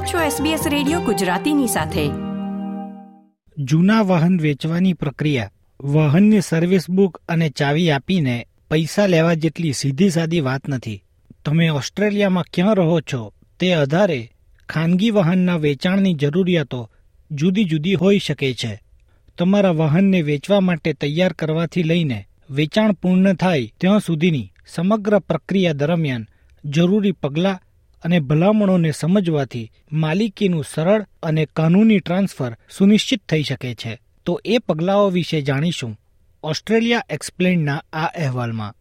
આપ છો SBS radio ગુજરાતીની સાથે. જૂના વાહન વેચવાની પ્રક્રિયા, વાહનની સર્વિસ બુક અને ચાવી આપીને પૈસા લેવા જેટલી સીધી સાદી વાત નથી. તમે ઓસ્ટ્રેલિયામાં ક્યાં રહો છો, તે આધારે ખાનગી વાહનના વેચાણની જરૂરિયાતો જુદી જુદી હોઈ શકે છે. તમારા વાહનને વેચવા માટે તૈયાર કરવાથી લઈને વેચાણ પૂર્ણ થાય ત્યાં સુધીની સમગ્ર પ્રક્રિયા દરમિયાન જરૂરી પગલાં અને ભલામણોને સમજવાથી માલિકીનું સરળ અને કાનૂની ટ્રાન્સફર સુનિશ્ચિત થઈ શકે છે. તો એ પગલાઓ વિશે જાણીશું ઓસ્ટ્રેલિયા એક્સપ્લેનના આ અહેવાલમાં.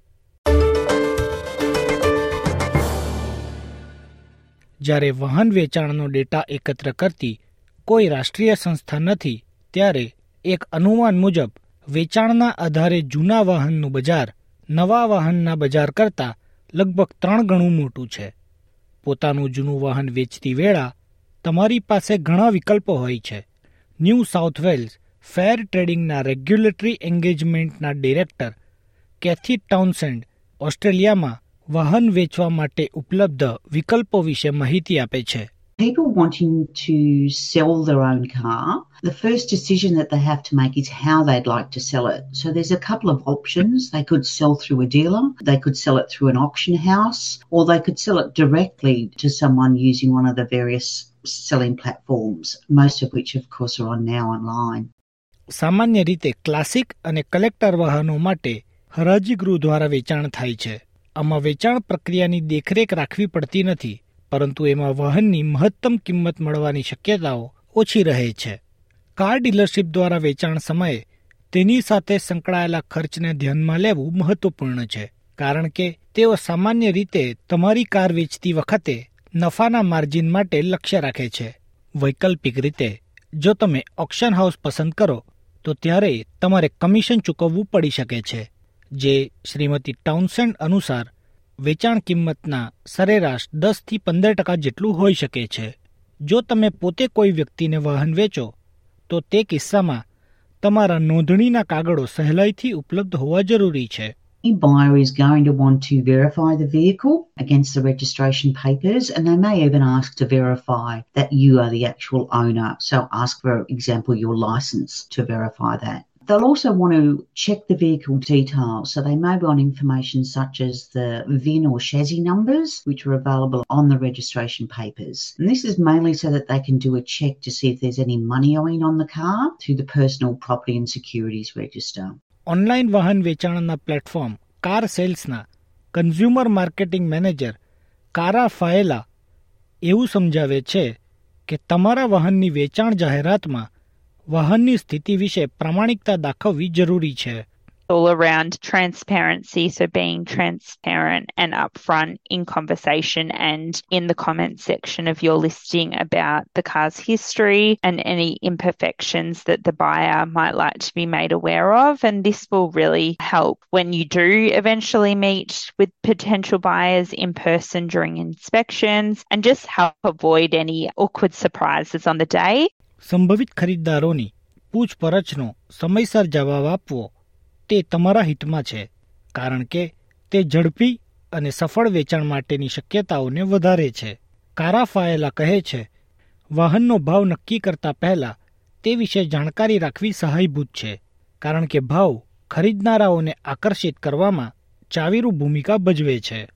જ્યારે વાહન વેચાણનો ડેટા એકત્ર કરતી કોઈ રાષ્ટ્રીય સંસ્થા નથી, ત્યારે એક અનુમાન મુજબ વેચાણના આધારે જૂના વાહનનું બજાર નવા વાહનના બજાર કરતાં લગભગ ત્રણ ગણું મોટું છે. પોતાનું જૂનું વાહન વેચતી વેળા તમારી પાસે ઘણા વિકલ્પો હોય છે. ન્યૂ સાઉથ વેલ્સ ફેર ટ્રેડિંગના રેગ્યુલેટરી એન્ગેજમેન્ટના ડિરેક્ટર કેથી ટાઉનસેન્ડ ઓસ્ટ્રેલિયામાં વાહન વેચવા માટે ઉપલબ્ધ વિકલ્પો વિશે માહિતી આપે છે. people wanting to sell their own car, the first decision that they have to make is how they'd like to sell it. So there's a couple of options. They could sell through a dealer, they could sell it through an auction house, or they could sell it directly to someone using one of the various selling platforms, most of which, of course, are on now online. સામાન્ય રીતે classic અને collector વાહનો માટે હરાજી ગૃહ દ્વારા વેચાણ થાય છે આમાં વેચાણ પ્રક્રિયાની દેખરેખ રાખવી પડતી નથી પરંતુ એમાં વાહનની મહત્તમ કિંમત મળવાની શક્યતાઓ ઓછી રહે છે. કાર ડીલરશીપ દ્વારા વેચાણ સમયે તેની સાથે સંકળાયેલા ખર્ચને ધ્યાનમાં લેવું મહત્વપૂર્ણ છે, કારણ કે તેઓ સામાન્ય રીતે તમારી કાર વેચતી વખતે નફાના માર્જિન માટે લક્ષ્ય રાખે છે. વૈકલ્પિક રીતે, જો તમે ઓક્શન હાઉસ પસંદ કરો, તો ત્યારે તમારે કમિશન ચૂકવવું પડી શકે છે, જે શ્રીમતી ટાઉન્સેન્ડ અનુસાર વેચાણ કિંમતના સરેરાશ દસથી પંદર ટકા જેટલું હોઈ શકે છે જો તમે પોતે કોઈ વ્યક્તિને વાહન વેચો તો તે કિસ્સામાં તમારા નોંધણીના કાગળો સહેલાઈથી ઉપલબ્ધ હોવા જરૂરી છે A buyer is going to want to verify the vehicle against the registration papers and they may even ask to verify that you are the actual owner. So ask for example your license to verify that. They'll also want to check the vehicle details. So they may want information such as the VIN or chassis numbers, which are available on the registration papers. And this is mainly so that they can do a check to see if there's any money owing on the car through the Personal Property and Securities Register. Online વાહન વેચાણના platform car સેલ્સના consumer marketing manager કારા ફાયેલા એવું સમજાવે છે કે તમારા વાહનની વેચાણ જાહેરાતમાં વાહનની સ્થિતિ વિશે પ્રામાણિકતા દાખવવી જરૂરી છે all around transparency. So being transparent and upfront in conversation and in the comment section of your listing about the car's history and any imperfections that the buyer might like to be made aware of. And this will really help when you do eventually meet with potential buyers in person during inspections and just help avoid any awkward surprises on the day. સંભવિત ખરીદદારોની પૂછપરછનો સમયસર જવાબ આપવો તે તમારા હિતમાં છે, કારણ કે તે ઝડપી અને સફળ વેચાણ માટેની શક્યતાઓને વધારે છે. કારાફાયેલા કહે છે, વાહનનો ભાવ નક્કી કરતા પહેલા તે વિશે જાણકારી રાખવી સહાયભૂત છે, કારણ કે ભાવ ખરીદનારાઓને આકર્ષિત કરવામાં ચાવીરૂ ભૂમિકા ભજવે છે.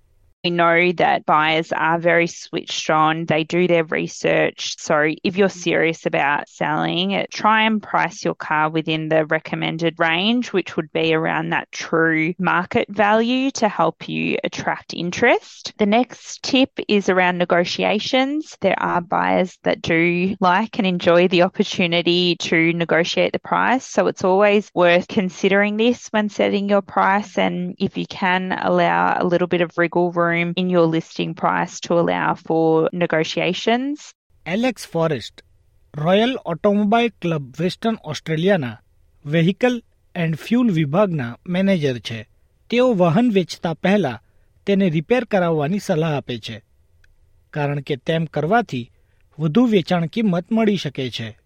We know that buyers are very switched on. They do their research. So if you're serious about selling try and price your car within the recommended range, which would be around that true market value to help you attract interest. The next tip is around negotiations. There are buyers that do like and enjoy the opportunity to negotiate the price. So it's always worth considering this when setting your price. And if you can allow a little bit of wriggle room in your listing price to allow for negotiations. Alex Forrest Royal Automobile Club Western ઓસ્ટ્રેલિયાના vehicle and fuel વિભાગના manager છે તેઓ વાહન વેચતા પહેલા તેને repair કરાવવાની સલાહ આપે છે, કારણ કે તેમ કરવાથી વધુ વેચાણ કિંમત મળી શકે છે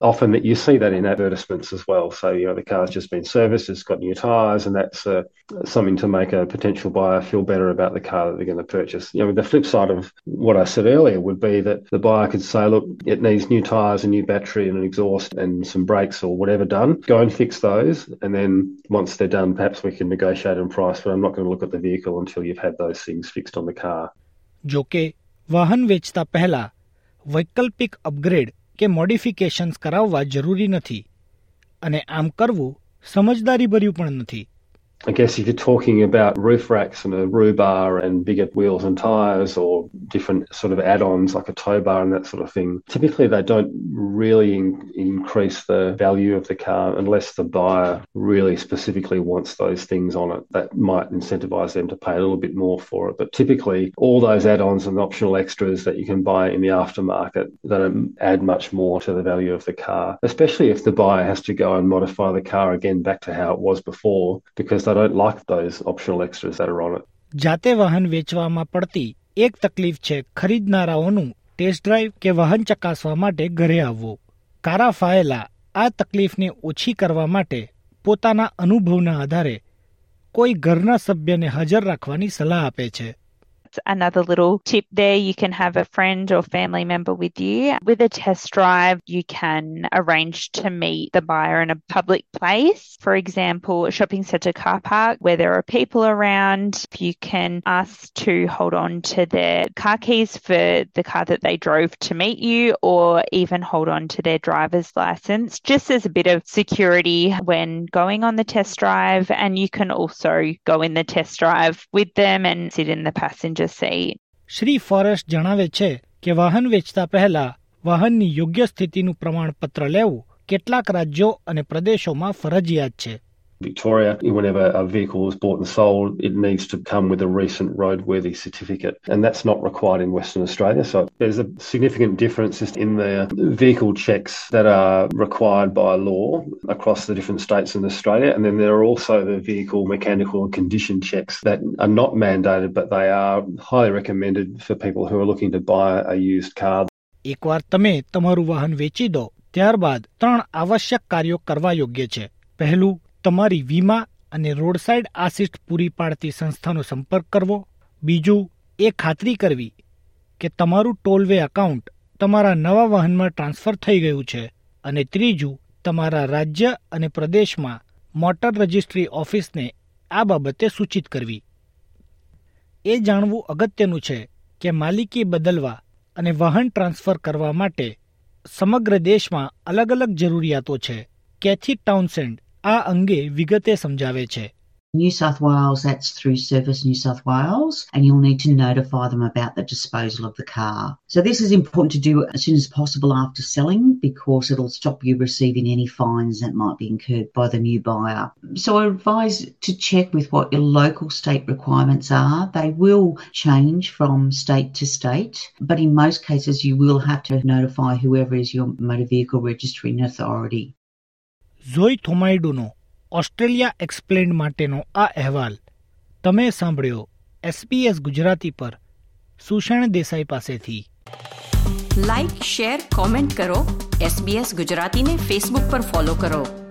often that you see that in advertisements as well. So, you know, the car's just been serviced, it's got new tyres, and that's uh, something to make a potential buyer feel better about the car that they're going to purchase. You know, the flip side of what I said earlier would be that the buyer could say, look, it needs new tyres, a new battery, and an exhaust, and some brakes or whatever done. Go and fix those. And then once they're done, perhaps we can negotiate on price, but I'm not going to look at the vehicle until you've had those things fixed on the car. જો કે વાહન વેચતા પહેલા વૈકલ્પિક upgrade કે modifications કરાવવા જરૂરી નથી અને આમ કરવું સમજદારીભર્યું પણ નથી I guess if you're talking about roof racks and a roo bar and bigger wheels and tyres or different sort of add-ons like a tow bar and that sort of thing, typically they don't really in- increase the value of the car unless the buyer really specifically wants those things on it. That might incentivise them to pay a little bit more for it. But typically all those add-ons and optional extras that you can buy in the aftermarket don't add much more to the value of the car, especially if the buyer has to go and modify the car again back to how it was before because they don't like those optional extras that are on it. જાતે વાહન વેચવામાં પડતી એક તકલીફ છે, ખરીદનારાઓનું test drive કે વાહન ચકાસવા માટે ઘરે આવવું. કારા ફાયેલા આ તકલીફને ઓછી કરવા માટે પોતાના અનુભવના આધારે કોઈ ઘરના સભ્યને હાજર રાખવાની સલાહ આપે છે. Another little tip there. You can have a friend or family member with you. With a test drive, you can arrange to meet the buyer in a public place. For example, a shopping centre car park where there are people around. You can ask to hold on to their car keys for the car that they drove to meet you or even hold on to their driver's license just as a bit of security when going on the test drive. And you can also go in the test drive with them and sit in the passenger Shri Forrest જણાવે છે કે વાહન વેચતા પહેલા વાહનની યોગ્ય સ્થિતિનું પ્રમાણપત્ર લેવું કેટલાક રાજ્યો અને પ્રદેશોમાં ફરજિયાત છે. Victoria, whenever a vehicle is bought and sold, it needs to come with a recent roadworthy certificate. And that's not required in Western Australia. So there's a significant difference in the vehicle checks that are required by law across the different states in Australia. And then there are also the vehicle mechanical and condition checks that are not mandated, but they are highly recommended for people who are looking to buy a used car. એકવાર તમે તમારું વાહન વેચી દો ત્યારબાદ ત્રણ આવશ્યક કાર્યો કરવા યોગ્ય છે પહેલું તમારી વીમા અને રોડસાઇડ આસિસ્ટ પૂરી પાડતી સંસ્થાનો સંપર્ક કરવો. બીજું, એ ખાતરી કરવી કે તમારું ટોલવે એકાઉન્ટ તમારા નવા વાહનમાં ટ્રાન્સફર થઈ ગયું છે. અને ત્રીજું, તમારા રાજ્ય અને પ્રદેશમાં મોટર રજિસ્ટ્રી ઓફિસને આ બાબતે સૂચિત કરવી. એ જાણવું અગત્યનું છે કે માલિકી બદલવા અને વાહન ટ્રાન્સફર કરવા માટે સમગ્ર દેશમાં અલગ અલગ જરૂરિયાતો છે. કેથી ટાઉનસેન્ડ આ અંગે વિગતે સમજાવે છે New South Wales, that's through Service New South Wales, and you'll need to notify them about the disposal of the car. So, this is important to do as soon as possible after selling because it'll stop you receiving any fines that might be incurred by the new buyer. So, I advise to check with what your local state requirements are. They will change from state to state, but in most cases, you will have to notify whoever is your motor vehicle registering authority. Zoe થોમાઇડુનો Australia explained માટેનો આ અહેવાલ. તમે સાંભળ્યો SPS Gujarati પર સુષણ દેસાઈ પાસેથી. Like share comment કરો. SBS ગુજરાતીને Facebook પર ફોલો કરો.